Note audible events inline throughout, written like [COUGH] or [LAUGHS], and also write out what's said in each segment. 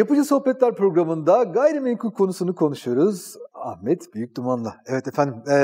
Yapıcı Sohbetler programında gayrimenkul konusunu konuşuyoruz. Ahmet Büyük Duman'la. Evet efendim e,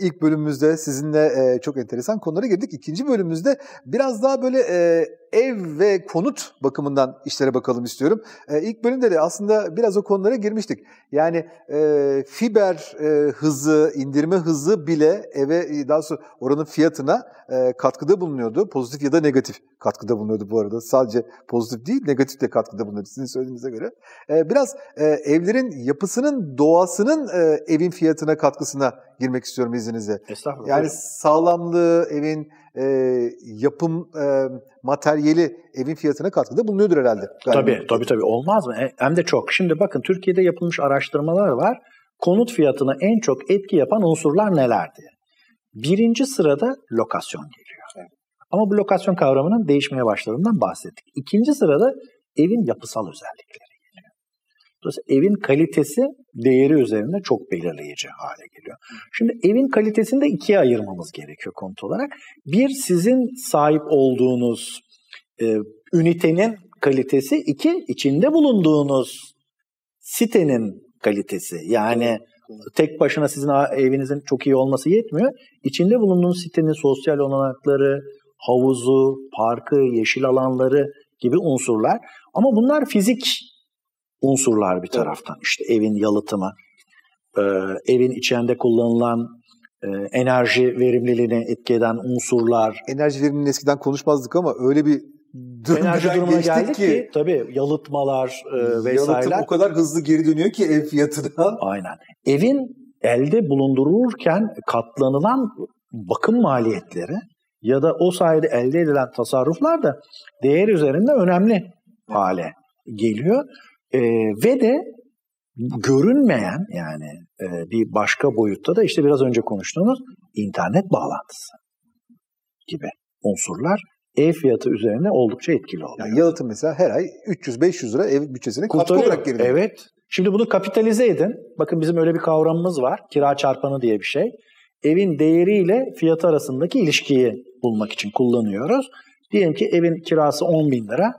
ilk bölümümüzde sizinle e, çok enteresan konulara girdik. İkinci bölümümüzde biraz daha böyle e, ev ve konut bakımından işlere bakalım istiyorum. E, ilk bölümde de aslında biraz o konulara girmiştik. Yani e, fiber e, hızı, indirme hızı bile eve daha sonra oranın fiyatına e, katkıda bulunuyordu. Pozitif ya da negatif katkıda bulunuyordu bu arada. Sadece pozitif değil negatif de katkıda bulunuyordu sizin söylediğinize göre. E, biraz e, evlerin yapısının, doğasının e, evin fiyatına katkısına girmek istiyorum izninizle. Estağfurullah. Yani sağlamlığı, evin e, yapım e, materyali evin fiyatına katkıda bulunuyordur herhalde. Tabii tabii tabii olmaz mı? E, hem de çok. Şimdi bakın Türkiye'de yapılmış araştırmalar var. Konut fiyatına en çok etki yapan unsurlar nelerdi? Birinci sırada lokasyon geliyor. Ama bu lokasyon kavramının değişmeye başladığından bahsettik. İkinci sırada evin yapısal özellikleri. Dolayısıyla evin kalitesi değeri üzerinde çok belirleyici hale geliyor. Şimdi evin kalitesini de ikiye ayırmamız gerekiyor konut olarak. Bir sizin sahip olduğunuz e, ünitenin kalitesi, iki içinde bulunduğunuz sitenin kalitesi. Yani tek başına sizin evinizin çok iyi olması yetmiyor. İçinde bulunduğunuz sitenin sosyal olanakları, havuzu, parkı, yeşil alanları gibi unsurlar. Ama bunlar fizik unsurlar bir taraftan. İşte evin yalıtımı, e, evin içinde kullanılan e, enerji verimliliğini etki eden unsurlar. Enerji verimliliğini eskiden konuşmazdık ama öyle bir enerji durumuna geldik ki, ki tabii yalıtmalar e, vesaireler. Yalıtım o kadar hızlı geri dönüyor ki ev fiyatına. Aynen. Evin elde bulundurulurken katlanılan bakım maliyetleri ya da o sayede elde edilen tasarruflar da değer üzerinde önemli hale geliyor. E, ve de görünmeyen yani e, bir başka boyutta da işte biraz önce konuştuğumuz internet bağlantısı gibi unsurlar ev fiyatı üzerine oldukça etkili oluyor. Yani yalıtım mesela her ay 300-500 lira ev bütçesine katkı olarak geliyor. Evet. Şimdi bunu kapitalize edin. Bakın bizim öyle bir kavramımız var. Kira çarpanı diye bir şey. Evin değeriyle fiyatı arasındaki ilişkiyi bulmak için kullanıyoruz. Diyelim ki evin kirası 10 bin lira.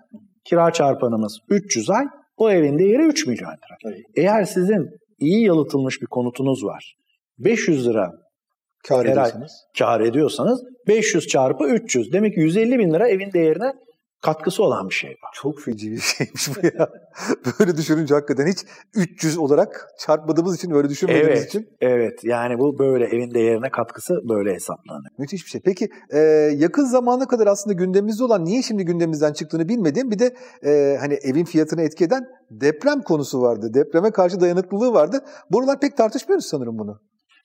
Kira çarpanımız 300 ay. O evin değeri 3 milyon lira. Tabii. Eğer sizin iyi yalıtılmış bir konutunuz var. 500 lira kar ediyorsanız. kar ediyorsanız 500 çarpı 300. Demek ki 150 bin lira evin değerine katkısı olan bir şey var. Çok feci bir şeymiş bu ya. [LAUGHS] böyle düşününce hakikaten hiç 300 olarak çarpmadığımız için, öyle düşünmediğimiz evet, için. Evet, yani bu böyle evin değerine katkısı böyle hesaplanıyor. Müthiş bir şey. Peki e, yakın zamana kadar aslında gündemimizde olan, niye şimdi gündemimizden çıktığını bilmediğim bir de e, hani evin fiyatını etki eden deprem konusu vardı. Depreme karşı dayanıklılığı vardı. Buralar pek tartışmıyoruz sanırım bunu.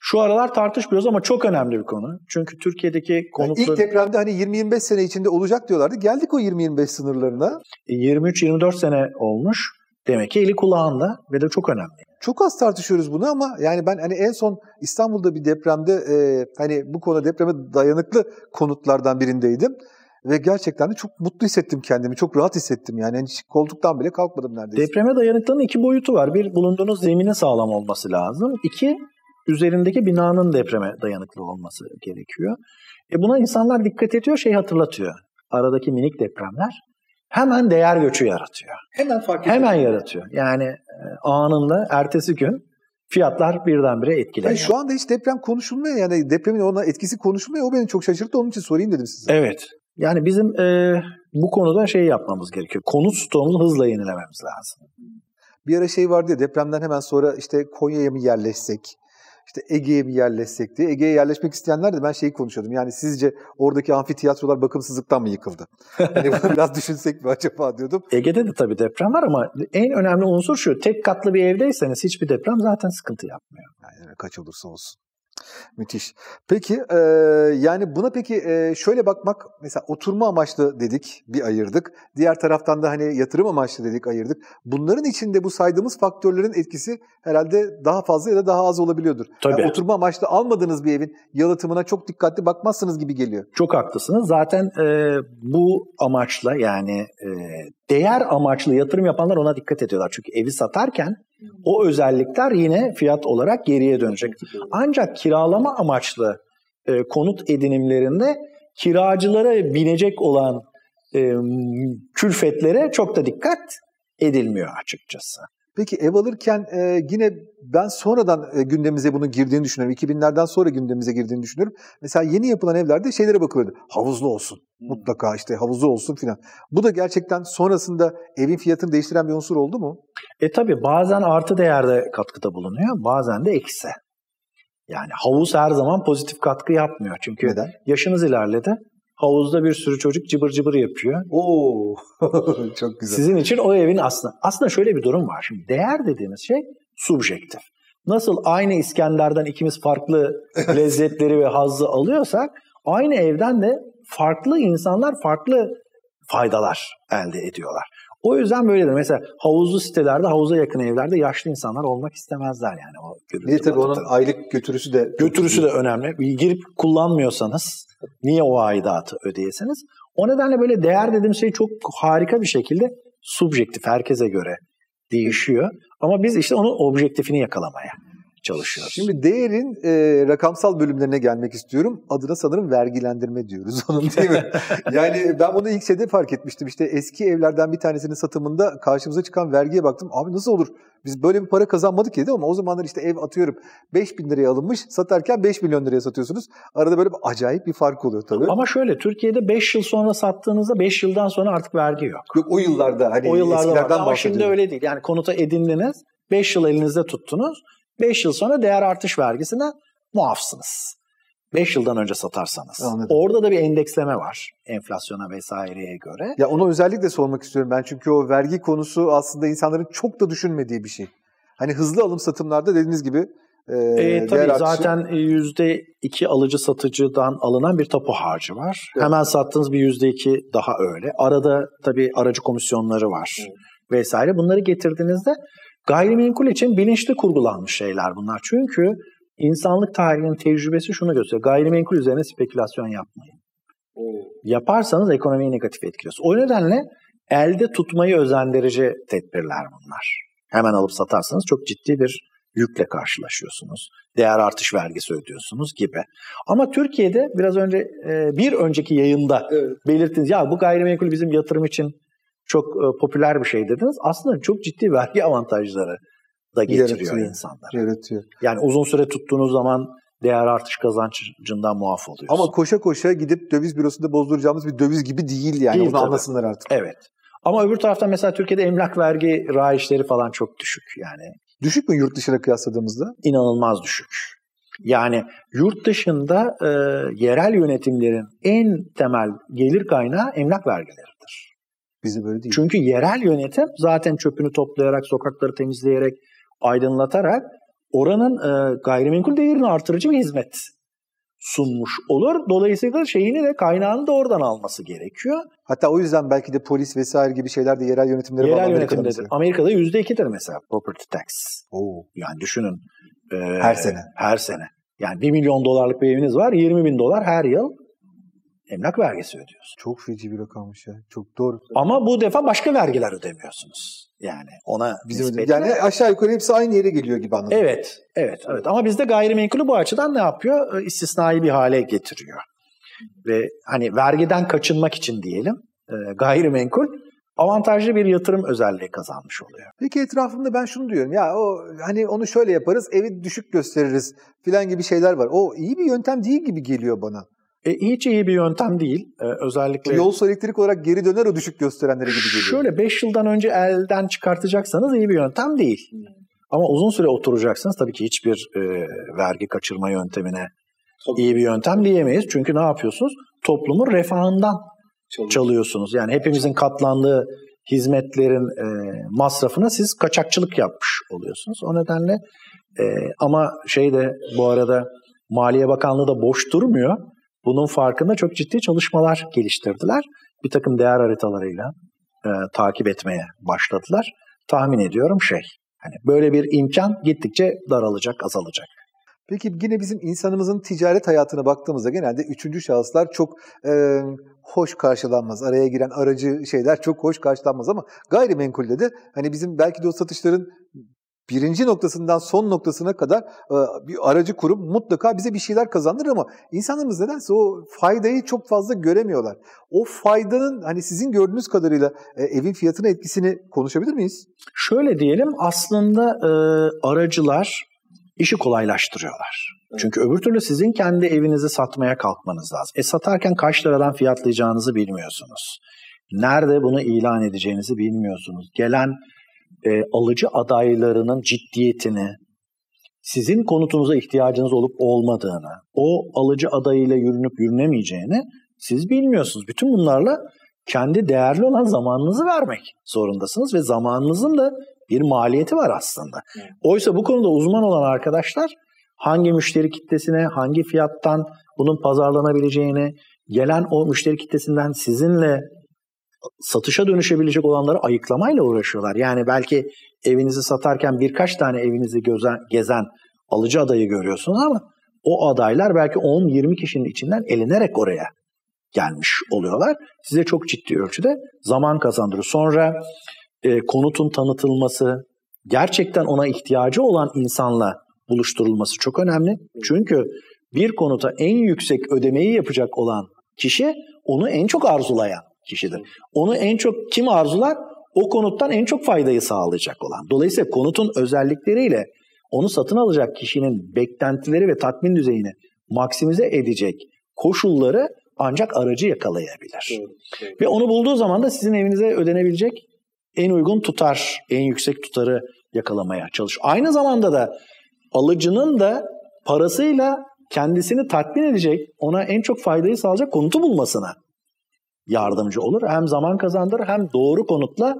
Şu aralar tartışmıyoruz ama çok önemli bir konu. Çünkü Türkiye'deki konutlar... Yani ilk depremde hani 20-25 sene içinde olacak diyorlardı. Geldik o 20-25 sınırlarına. 23-24 e, sene olmuş. Demek ki eli kulağında ve de çok önemli. Çok az tartışıyoruz bunu ama yani ben hani en son İstanbul'da bir depremde e, hani bu konu depreme dayanıklı konutlardan birindeydim. Ve gerçekten de çok mutlu hissettim kendimi. Çok rahat hissettim yani. Hiç koltuktan bile kalkmadım neredeyse. Depreme dayanıklılığın iki boyutu var. Bir, bulunduğunuz zeminin sağlam olması lazım. İki, üzerindeki binanın depreme dayanıklı olması gerekiyor. E buna insanlar dikkat ediyor, şey hatırlatıyor. Aradaki minik depremler hemen değer göçü yaratıyor. Hemen fark ediyor. Hemen yaratıyor. Yani e, anında ertesi gün fiyatlar birdenbire etkileniyor. Yani şu anda hiç deprem konuşulmuyor yani depremin ona etkisi konuşulmuyor. O beni çok şaşırttı. Onun için sorayım dedim size. Evet. Yani bizim e, bu konuda şey yapmamız gerekiyor. Konut stoğumuzu hızla yenilememiz lazım. Bir ara şey vardı ya depremden hemen sonra işte Konya'ya mı yerleşsek? İşte Ege'ye mi yerleşsek diye. Ege'ye yerleşmek isteyenler de ben şeyi konuşuyordum. Yani sizce oradaki amfitiyatrolar bakımsızlıktan mı yıkıldı? [LAUGHS] Hani bunu biraz düşünsek mi acaba diyordum. Ege'de de tabii deprem var ama en önemli unsur şu. Tek katlı bir evdeyseniz hiçbir deprem zaten sıkıntı yapmıyor. Yani kaç olursa olsun. Müthiş. Peki e, yani buna peki e, şöyle bakmak mesela oturma amaçlı dedik bir ayırdık. Diğer taraftan da hani yatırım amaçlı dedik ayırdık. Bunların içinde bu saydığımız faktörlerin etkisi herhalde daha fazla ya da daha az olabiliyordur. Tabii. Yani oturma amaçlı almadığınız bir evin yalıtımına çok dikkatli bakmazsınız gibi geliyor. Çok haklısınız. Zaten e, bu amaçla yani e, değer amaçlı yatırım yapanlar ona dikkat ediyorlar. Çünkü evi satarken o özellikler yine fiyat olarak geriye dönecek. Ancak kiralama amaçlı e, konut edinimlerinde kiracılara binecek olan e, külfetlere çok da dikkat edilmiyor açıkçası. Peki ev alırken e, yine ben sonradan e, gündemimize bunun girdiğini düşünüyorum. 2000'lerden sonra gündemimize girdiğini düşünüyorum. Mesela yeni yapılan evlerde şeylere bakılıyordu. Havuzlu olsun. Hmm. Mutlaka işte havuzlu olsun filan. Bu da gerçekten sonrasında evin fiyatını değiştiren bir unsur oldu mu? E tabi bazen artı değerde katkıda bulunuyor. Bazen de eksi. Yani havuz her zaman pozitif katkı yapmıyor. Çünkü Neden? yaşınız ilerledi. Havuzda bir sürü çocuk cıbır cıbır yapıyor. Oo, [LAUGHS] çok güzel. Sizin için o evin aslında aslında şöyle bir durum var. Şimdi değer dediğimiz şey subjektif. Nasıl aynı İskender'den ikimiz farklı lezzetleri ve hazzı alıyorsak aynı evden de farklı insanlar farklı faydalar elde ediyorlar. O yüzden böyledir. Mesela havuzlu sitelerde, havuza yakın evlerde yaşlı insanlar olmak istemezler yani. O Niye tabii onun aylık götürüsü de götürüsü de önemli. Girip kullanmıyorsanız niye o aidatı ödeyesiniz? O nedenle böyle değer dediğim şey çok harika bir şekilde subjektif herkese göre değişiyor. Ama biz işte onun objektifini yakalamaya çalışıyoruz. Şimdi değerin e, rakamsal bölümlerine gelmek istiyorum. Adına sanırım vergilendirme diyoruz [LAUGHS] onun değil mi? [LAUGHS] yani ben bunu ilk şeyde fark etmiştim. İşte eski evlerden bir tanesinin satımında karşımıza çıkan vergiye baktım. Abi nasıl olur? Biz böyle bir para kazanmadık dedi ama o zamanlar işte ev atıyorum 5 bin liraya alınmış satarken 5 milyon liraya satıyorsunuz. Arada böyle bir acayip bir fark oluyor tabii. Ama şöyle Türkiye'de 5 yıl sonra sattığınızda 5 yıldan sonra artık vergi yok. Yok o yıllarda hani o yıllarda eskilerden Ama şimdi öyle değil. Yani konuta edindiniz 5 yıl elinizde tuttunuz. 5 yıl sonra değer artış vergisine muafsınız. 5 yıldan önce satarsanız. Anladım. Orada da bir endeksleme var enflasyona vesaireye göre. Ya onu özellikle sormak istiyorum ben çünkü o vergi konusu aslında insanların çok da düşünmediği bir şey. Hani hızlı alım satımlarda dediğiniz gibi e, e, tabii artışı... zaten yüzde iki alıcı satıcıdan alınan bir tapu harcı var. Evet. Hemen sattığınız bir yüzde iki daha öyle. Arada tabii aracı komisyonları var evet. vesaire. Bunları getirdiğinizde Gayrimenkul için bilinçli kurgulanmış şeyler bunlar. Çünkü insanlık tarihinin tecrübesi şunu gösteriyor. Gayrimenkul üzerine spekülasyon yapmayın. Yaparsanız ekonomiyi negatif etkiliyorsunuz. O nedenle elde tutmayı özendirici tedbirler bunlar. Hemen alıp satarsanız çok ciddi bir yükle karşılaşıyorsunuz. Değer artış vergisi ödüyorsunuz gibi. Ama Türkiye'de biraz önce bir önceki yayında evet. belirttiniz ya bu gayrimenkul bizim yatırım için çok e, popüler bir şey dediniz. Aslında çok ciddi vergi [LAUGHS] avantajları da getiriyor yaratıyor, insanlara. Yaratıyor. Yani uzun süre tuttuğunuz zaman değer artış kazancından muaf oluyorsunuz. Ama koşa koşa gidip döviz bürosunda bozduracağımız bir döviz gibi değil yani. Değil, Bunu tabii. anlasınlar artık. Evet. Ama öbür taraftan mesela Türkiye'de emlak vergi rayişleri falan çok düşük yani. Düşük mü yurt dışına kıyasladığımızda? İnanılmaz düşük. Yani yurt dışında e, yerel yönetimlerin en temel gelir kaynağı emlak vergileridir. Bizde böyle değil. Çünkü yerel yönetim zaten çöpünü toplayarak, sokakları temizleyerek, aydınlatarak oranın e, gayrimenkul değerini artırıcı bir hizmet sunmuş olur. Dolayısıyla şeyini de kaynağını da oradan alması gerekiyor. Hatta o yüzden belki de polis vesaire gibi şeyler de yerel yönetimlere yerel yönetimdedir. Amerika'da yüzde ikidir mesela property tax. Oo. Yani düşünün. E, her sene. Her sene. Yani 1 milyon dolarlık bir eviniz var. 20 bin dolar her yıl emlak vergisi ödüyorsun. Çok feci bir rakammış ya. Çok doğru. Ama bu defa başka vergiler ödemiyorsunuz. Yani ona Bizim nispetle... Yani aşağı yukarı hepsi aynı yere geliyor gibi anladım. Evet, evet, evet. Ama bizde gayrimenkulü bu açıdan ne yapıyor? E, istisnai bir hale getiriyor. Ve hani vergiden kaçınmak için diyelim e, gayrimenkul avantajlı bir yatırım özelliği kazanmış oluyor. Peki etrafımda ben şunu diyorum ya o hani onu şöyle yaparız evi düşük gösteririz filan gibi şeyler var. O iyi bir yöntem değil gibi geliyor bana. E, hiç iyi bir yöntem değil. E, özellikle yol elektrik olarak geri döner o düşük gösterenlere gibi geliyor. Şöyle 5 yıldan önce elden çıkartacaksanız iyi bir yöntem değil. Ama uzun süre oturacaksınız tabii ki hiçbir e, vergi kaçırma yöntemine tabii. iyi bir yöntem diyemeyiz. Çünkü ne yapıyorsunuz? Toplumun refahından çalıyorsunuz. Yani hepimizin katlandığı hizmetlerin e, masrafına siz kaçakçılık yapmış oluyorsunuz. O nedenle e, ama şey de bu arada Maliye Bakanlığı da boş durmuyor. Bunun farkında çok ciddi çalışmalar geliştirdiler. Bir takım değer haritalarıyla e, takip etmeye başladılar. Tahmin ediyorum şey, hani böyle bir imkan gittikçe daralacak, azalacak. Peki yine bizim insanımızın ticaret hayatına baktığımızda genelde üçüncü şahıslar çok e, hoş karşılanmaz. Araya giren aracı şeyler çok hoş karşılanmaz ama gayrimenkulde de hani bizim belki de o satışların birinci noktasından son noktasına kadar e, bir aracı kurum mutlaka bize bir şeyler kazandırır ama insanlarımız nedense o faydayı çok fazla göremiyorlar. O faydanın hani sizin gördüğünüz kadarıyla e, evin fiyatına etkisini konuşabilir miyiz? Şöyle diyelim aslında e, aracılar işi kolaylaştırıyorlar. Çünkü öbür türlü sizin kendi evinizi satmaya kalkmanız lazım. E satarken kaç liradan fiyatlayacağınızı bilmiyorsunuz. Nerede bunu ilan edeceğinizi bilmiyorsunuz. Gelen e, alıcı adaylarının ciddiyetini, sizin konutunuza ihtiyacınız olup olmadığını, o alıcı adayıyla yürünüp yürünemeyeceğini siz bilmiyorsunuz. Bütün bunlarla kendi değerli olan zamanınızı vermek zorundasınız ve zamanınızın da bir maliyeti var aslında. Oysa bu konuda uzman olan arkadaşlar hangi müşteri kitlesine, hangi fiyattan bunun pazarlanabileceğini, gelen o müşteri kitlesinden sizinle satışa dönüşebilecek olanları ayıklamayla uğraşıyorlar. Yani belki evinizi satarken birkaç tane evinizi gözen, gezen alıcı adayı görüyorsunuz ama o adaylar belki 10-20 kişinin içinden elinerek oraya gelmiş oluyorlar. Size çok ciddi ölçüde zaman kazandırıyor. Sonra e, konutun tanıtılması, gerçekten ona ihtiyacı olan insanla buluşturulması çok önemli. Çünkü bir konuta en yüksek ödemeyi yapacak olan kişi onu en çok arzulayan kişidir. Onu en çok kim arzular? O konuttan en çok faydayı sağlayacak olan. Dolayısıyla konutun özellikleriyle onu satın alacak kişinin beklentileri ve tatmin düzeyini maksimize edecek koşulları ancak aracı yakalayabilir. Evet, evet. Ve onu bulduğu zaman da sizin evinize ödenebilecek en uygun tutar, en yüksek tutarı yakalamaya çalış. Aynı zamanda da alıcının da parasıyla kendisini tatmin edecek, ona en çok faydayı sağlayacak konutu bulmasına yardımcı olur. Hem zaman kazandırır hem doğru konutla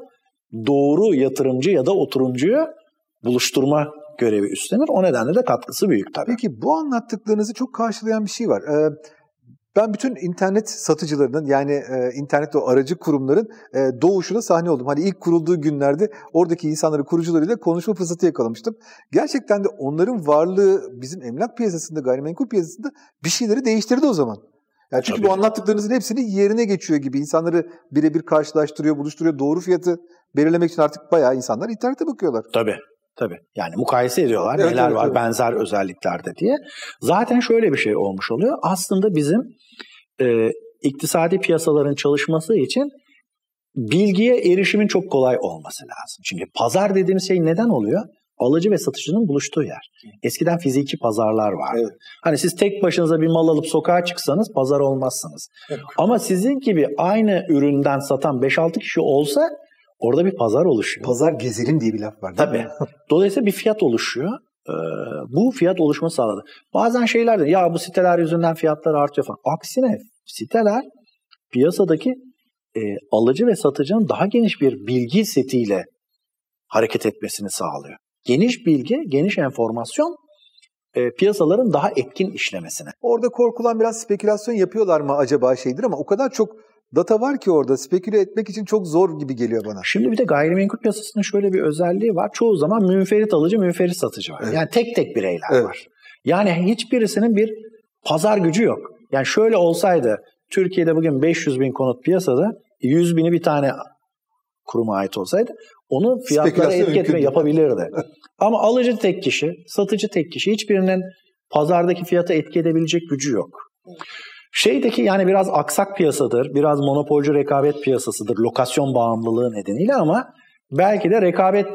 doğru yatırımcı ya da oturumcuyu buluşturma görevi üstlenir. O nedenle de katkısı büyük tabii. Peki bu anlattıklarınızı çok karşılayan bir şey var. Ee, ben bütün internet satıcılarının yani e, internette o aracı kurumların e, doğuşuna sahne oldum. Hani ilk kurulduğu günlerde oradaki insanları kurucularıyla konuşma fırsatı yakalamıştım. Gerçekten de onların varlığı bizim emlak piyasasında, gayrimenkul piyasasında bir şeyleri değiştirdi o zaman. Yani çünkü Tabii. bu anlattıklarınızın hepsini yerine geçiyor gibi. İnsanları birebir karşılaştırıyor, buluşturuyor. Doğru fiyatı belirlemek için artık bayağı insanlar internete bakıyorlar. Tabii. Tabii. Yani mukayese ediyorlar evet, neler evet, var evet. benzer özelliklerde diye. Zaten şöyle bir şey olmuş oluyor. Aslında bizim e, iktisadi piyasaların çalışması için bilgiye erişimin çok kolay olması lazım. Çünkü pazar dediğimiz şey neden oluyor? Alıcı ve satıcının buluştuğu yer. Eskiden fiziki pazarlar vardı. Evet. Hani siz tek başınıza bir mal alıp sokağa çıksanız pazar olmazsınız. Evet. Ama sizin gibi aynı üründen satan 5-6 kişi olsa orada bir pazar oluşuyor. Pazar gezelim diye bir laf var. Tabii. [LAUGHS] Dolayısıyla bir fiyat oluşuyor. Ee, bu fiyat oluşma sağladı. Bazen şeyler de ya bu siteler yüzünden fiyatlar artıyor falan. Aksine siteler piyasadaki e, alıcı ve satıcının daha geniş bir bilgi setiyle hareket etmesini sağlıyor. Geniş bilgi, geniş enformasyon e, piyasaların daha etkin işlemesine. Orada korkulan biraz spekülasyon yapıyorlar mı acaba şeydir ama o kadar çok data var ki orada speküle etmek için çok zor gibi geliyor bana. Şimdi bir de gayrimenkul piyasasının şöyle bir özelliği var. Çoğu zaman münferit alıcı, münferit satıcı var. Evet. Yani tek tek bireyler evet. var. Yani hiçbirisinin bir pazar gücü yok. Yani şöyle olsaydı Türkiye'de bugün 500 bin konut piyasada 100 bini bir tane kuruma ait olsaydı onu fiyatlara etki etme yapabilirdi. [LAUGHS] Ama alıcı tek kişi, satıcı tek kişi hiçbirinin pazardaki fiyata etki edebilecek gücü yok. Şeydeki yani biraz aksak piyasadır, biraz monopolcu rekabet piyasasıdır lokasyon bağımlılığı nedeniyle ama belki de rekabet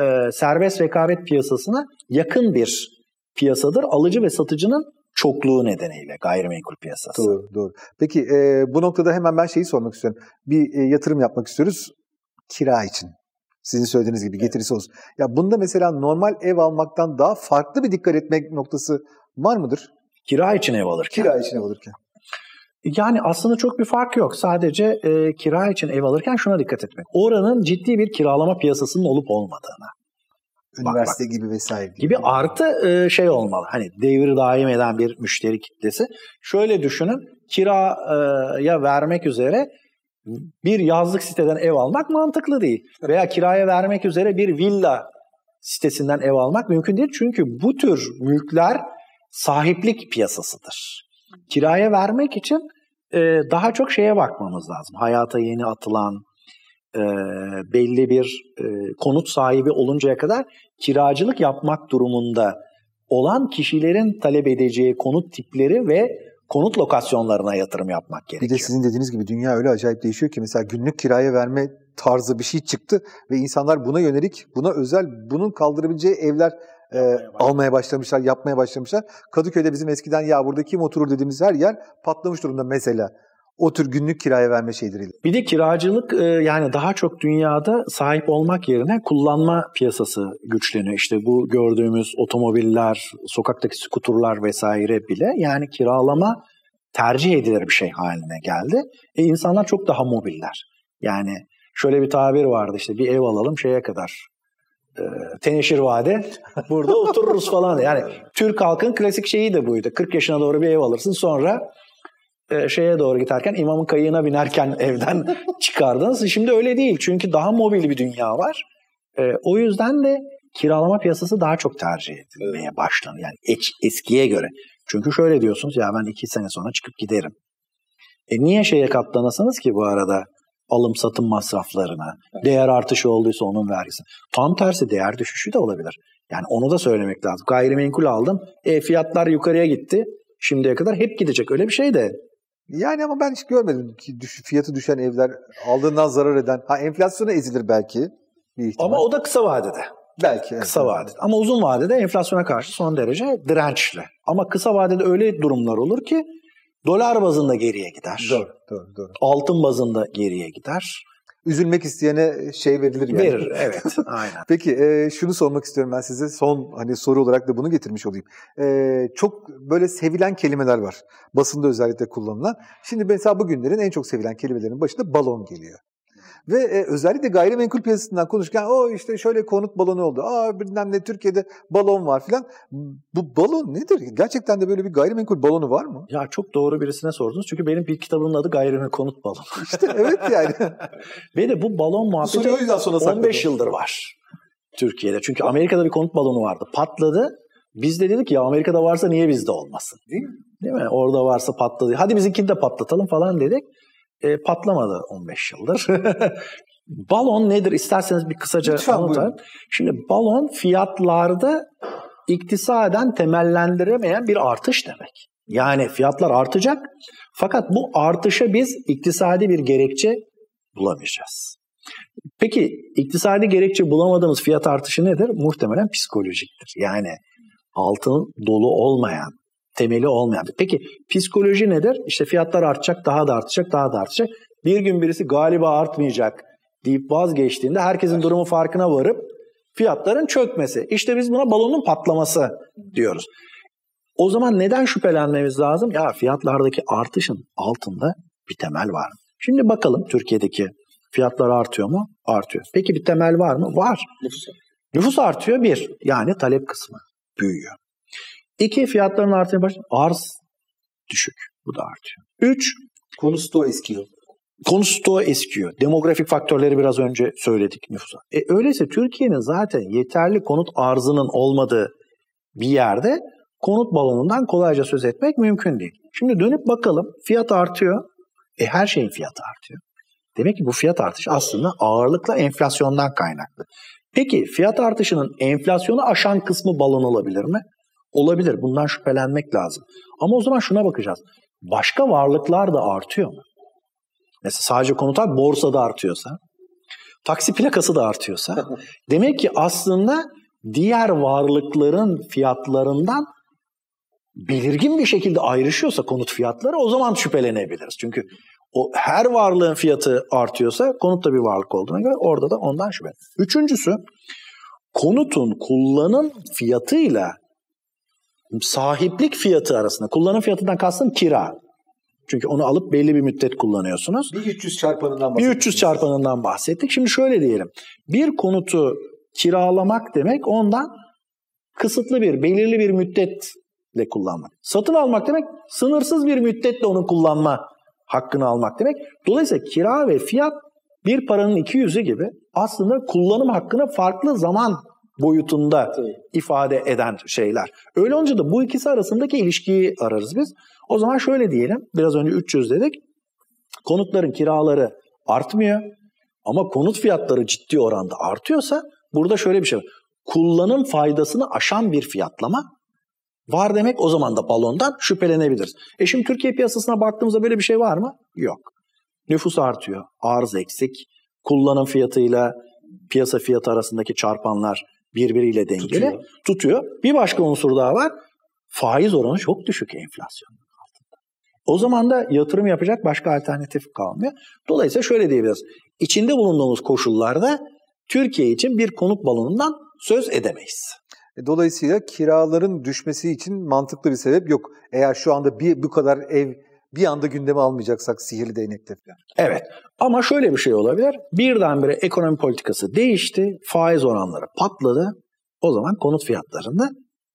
e, serbest rekabet piyasasına yakın bir piyasadır. Alıcı ve satıcının çokluğu nedeniyle gayrimenkul piyasası. Doğru, doğru. Peki e, bu noktada hemen ben şeyi sormak istiyorum. Bir e, yatırım yapmak istiyoruz kira için. Sizin söylediğiniz gibi getirisi olsun. Ya bunda mesela normal ev almaktan daha farklı bir dikkat etmek noktası var mıdır? Kira için ev alırken. Kira için ev alırken. Yani aslında çok bir fark yok. Sadece e, kira için ev alırken şuna dikkat etmek. Oranın ciddi bir kiralama piyasasının olup olmadığına. Üniversite bak, bak. gibi vesaire gibi. Gibi artı e, şey olmalı. Hani devir daim eden bir müşteri kitlesi. Şöyle düşünün. Kiraya vermek üzere bir yazlık siteden ev almak mantıklı değil. Veya kiraya vermek üzere bir villa sitesinden ev almak mümkün değil. Çünkü bu tür mülkler sahiplik piyasasıdır. Kiraya vermek için e, daha çok şeye bakmamız lazım. Hayata yeni atılan, e, belli bir e, konut sahibi oluncaya kadar kiracılık yapmak durumunda olan kişilerin talep edeceği konut tipleri ve konut lokasyonlarına yatırım yapmak gerekiyor. Bir de sizin dediğiniz gibi dünya öyle acayip değişiyor ki mesela günlük kiraya verme tarzı bir şey çıktı ve insanlar buna yönelik, buna özel, bunun kaldırabileceği evler e, almaya başlamışlar, yapmaya başlamışlar. Kadıköy'de bizim eskiden ya burada kim oturur dediğimiz her yer patlamış durumda mesela. O tür günlük kiraya verme şeyleriyle. Bir de kiracılık e, yani daha çok dünyada sahip olmak yerine kullanma piyasası güçleniyor. İşte bu gördüğümüz otomobiller, sokaktaki skuturlar vesaire bile yani kiralama tercih edilir bir şey haline geldi. E insanlar çok daha mobiller. Yani şöyle bir tabir vardı işte bir ev alalım şeye kadar e, teneşir vade [LAUGHS] burada otururuz falan. Yani Türk halkın klasik şeyi de buydu. 40 yaşına doğru bir ev alırsın sonra e, şeye doğru giderken imamın kayığına binerken [LAUGHS] evden çıkardınız. Şimdi öyle değil çünkü daha mobil bir dünya var. E, o yüzden de kiralama piyasası daha çok tercih edilmeye başlandı. Yani eç, eskiye göre. Çünkü şöyle diyorsunuz ya ben iki sene sonra çıkıp giderim. E niye şeye katlanasınız ki bu arada? alım satım masraflarına, değer artışı olduysa onun vergisi. Tam tersi değer düşüşü de olabilir. Yani onu da söylemek lazım. Gayrimenkul aldım, e, fiyatlar yukarıya gitti. Şimdiye kadar hep gidecek öyle bir şey de. Yani ama ben hiç görmedim ki düş, fiyatı düşen evler aldığından zarar eden. Ha enflasyona ezilir belki. Bir ama o da kısa vadede. Belki. Kısa vadede. Ama uzun vadede enflasyona karşı son derece dirençli. Ama kısa vadede öyle durumlar olur ki Dolar bazında geriye gider. Doğru, doğru, doğru. Altın bazında geriye gider. Üzülmek isteyene şey verilir yani. Verir, evet. [LAUGHS] Aynen. Peki e, şunu sormak istiyorum ben size. Son hani soru olarak da bunu getirmiş olayım. E, çok böyle sevilen kelimeler var. Basında özellikle kullanılan. Şimdi mesela bugünlerin en çok sevilen kelimelerin başında balon geliyor. Ve e, özellikle gayrimenkul piyasasından konuşurken o işte şöyle konut balonu oldu. Aa bilmem ne Türkiye'de balon var filan. Bu balon nedir? Gerçekten de böyle bir gayrimenkul balonu var mı? Ya çok doğru birisine sordunuz. Çünkü benim bir kitabımın adı Gayrimenkul Konut Balonu. [LAUGHS] İşte evet yani. Ve de bu balon muhabbeti o yüzden sonra 15 yıldır var Türkiye'de. Çünkü Amerika'da bir konut balonu vardı. Patladı. Biz de dedik ya Amerika'da varsa niye bizde olmasın? Değil mi? Değil mi? Orada varsa patladı. Hadi bizimkini de patlatalım falan dedik. E, patlamadı 15 yıldır. [LAUGHS] balon nedir isterseniz bir kısaca Lütfen, anlatayım. Şimdi balon fiyatlarda iktisaden temellendiremeyen bir artış demek. Yani fiyatlar artacak fakat bu artışa biz iktisadi bir gerekçe bulamayacağız. Peki iktisadi gerekçe bulamadığımız fiyat artışı nedir? Muhtemelen psikolojiktir. Yani altın dolu olmayan, temeli olmayan. Peki psikoloji nedir? İşte fiyatlar artacak, daha da artacak, daha da artacak. Bir gün birisi galiba artmayacak deyip vazgeçtiğinde herkesin durumu farkına varıp fiyatların çökmesi. İşte biz buna balonun patlaması diyoruz. O zaman neden şüphelenmemiz lazım? Ya fiyatlardaki artışın altında bir temel var mı? Şimdi bakalım Türkiye'deki fiyatlar artıyor mu? Artıyor. Peki bir temel var mı? Var. Nüfus, Nüfus artıyor bir. Yani talep kısmı büyüyor. İki, fiyatların artmaya başlıyor. Arz düşük. Bu da artıyor. Üç, konu stoğu eskiyor. Konu stoğu eskiyor. Demografik faktörleri biraz önce söyledik nüfusa. E öyleyse Türkiye'nin zaten yeterli konut arzının olmadığı bir yerde konut balonundan kolayca söz etmek mümkün değil. Şimdi dönüp bakalım fiyat artıyor. E her şeyin fiyatı artıyor. Demek ki bu fiyat artışı aslında ağırlıkla enflasyondan kaynaklı. Peki fiyat artışının enflasyonu aşan kısmı balon olabilir mi? Olabilir. Bundan şüphelenmek lazım. Ama o zaman şuna bakacağız. Başka varlıklar da artıyor mu? Mesela sadece konuta borsada artıyorsa, taksi plakası da artıyorsa [LAUGHS] demek ki aslında diğer varlıkların fiyatlarından belirgin bir şekilde ayrışıyorsa konut fiyatları o zaman şüphelenebiliriz. Çünkü o her varlığın fiyatı artıyorsa konut da bir varlık olduğuna göre orada da ondan şüphe. Üçüncüsü konutun kullanım fiyatıyla sahiplik fiyatı arasında kullanım fiyatından kastım kira. Çünkü onu alıp belli bir müddet kullanıyorsunuz. Bir 300 çarpanından bahsettik. Bir 300 çarpanından bahsettik. Şimdi şöyle diyelim. Bir konutu kiralamak demek ondan kısıtlı bir, belirli bir müddetle kullanmak. Satın almak demek sınırsız bir müddetle onu kullanma hakkını almak demek. Dolayısıyla kira ve fiyat bir paranın iki yüzü gibi aslında kullanım hakkını farklı zaman boyutunda ifade eden şeyler. Öyle olunca da bu ikisi arasındaki ilişkiyi ararız biz. O zaman şöyle diyelim, biraz önce 300 dedik. Konutların kiraları artmıyor Ama konut fiyatları ciddi oranda artıyorsa burada şöyle bir şey var. Kullanım faydasını aşan bir fiyatlama var demek o zaman da balondan şüphelenebiliriz. E şimdi Türkiye piyasasına baktığımızda böyle bir şey var mı? Yok. Nüfus artıyor, arz eksik, kullanım fiyatıyla piyasa fiyatı arasındaki çarpanlar birbiriyle dengeli tutuyor. tutuyor. Bir başka unsur daha var. Faiz oranı çok düşük enflasyon altında. O zaman da yatırım yapacak başka alternatif kalmıyor. Dolayısıyla şöyle diyebiliriz. İçinde bulunduğumuz koşullarda Türkiye için bir konut balonundan söz edemeyiz. E, dolayısıyla kiraların düşmesi için mantıklı bir sebep yok. Eğer şu anda bir bu kadar ev bir anda gündeme almayacaksak sihirli değnekte falan. Evet ama şöyle bir şey olabilir. Birdenbire ekonomi politikası değişti, faiz oranları patladı. O zaman konut fiyatlarında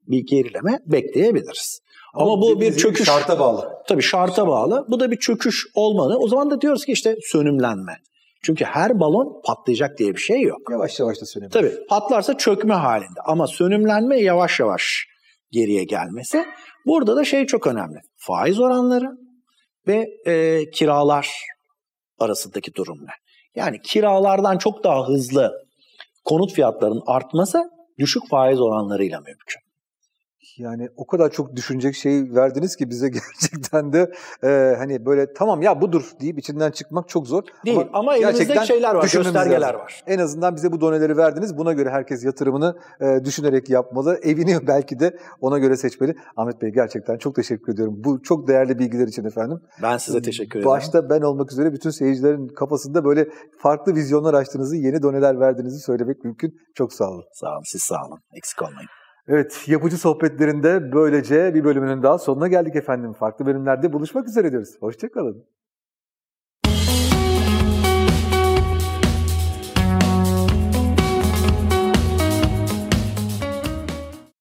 bir gerileme bekleyebiliriz. Ama, Ama bu bir çöküş. Şarta bağlı. Tabii şarta Şart. bağlı. Bu da bir çöküş olmalı. O zaman da diyoruz ki işte sönümlenme. Çünkü her balon patlayacak diye bir şey yok. Yavaş yavaş da sönümlenme. Tabii patlarsa çökme halinde. Ama sönümlenme yavaş yavaş geriye gelmesi. Burada da şey çok önemli. Faiz oranları ve e, kiralar arasındaki durum ne? Yani kiralardan çok daha hızlı konut fiyatlarının artması düşük faiz oranlarıyla mümkün. Yani o kadar çok düşünecek şey verdiniz ki bize [LAUGHS] gerçekten de e, hani böyle tamam ya budur deyip içinden çıkmak çok zor. Değil ama, ama elimizde şeyler var, göstergeler lazım. var. En azından bize bu doneleri verdiniz. Buna göre herkes yatırımını e, düşünerek yapmalı. Evini [LAUGHS] belki de ona göre seçmeli. Ahmet Bey gerçekten çok teşekkür ediyorum. Bu çok değerli bilgiler için efendim. Ben size teşekkür ederim. Başta ben olmak üzere bütün seyircilerin kafasında böyle farklı vizyonlar açtığınızı, yeni doneler verdiğinizi söylemek mümkün. Çok sağ olun. Sağ olun, siz sağ olun. Eksik olmayın. Evet, yapıcı sohbetlerinde böylece bir bölümünün daha sonuna geldik efendim. Farklı bölümlerde buluşmak üzere diyoruz. Hoşçakalın.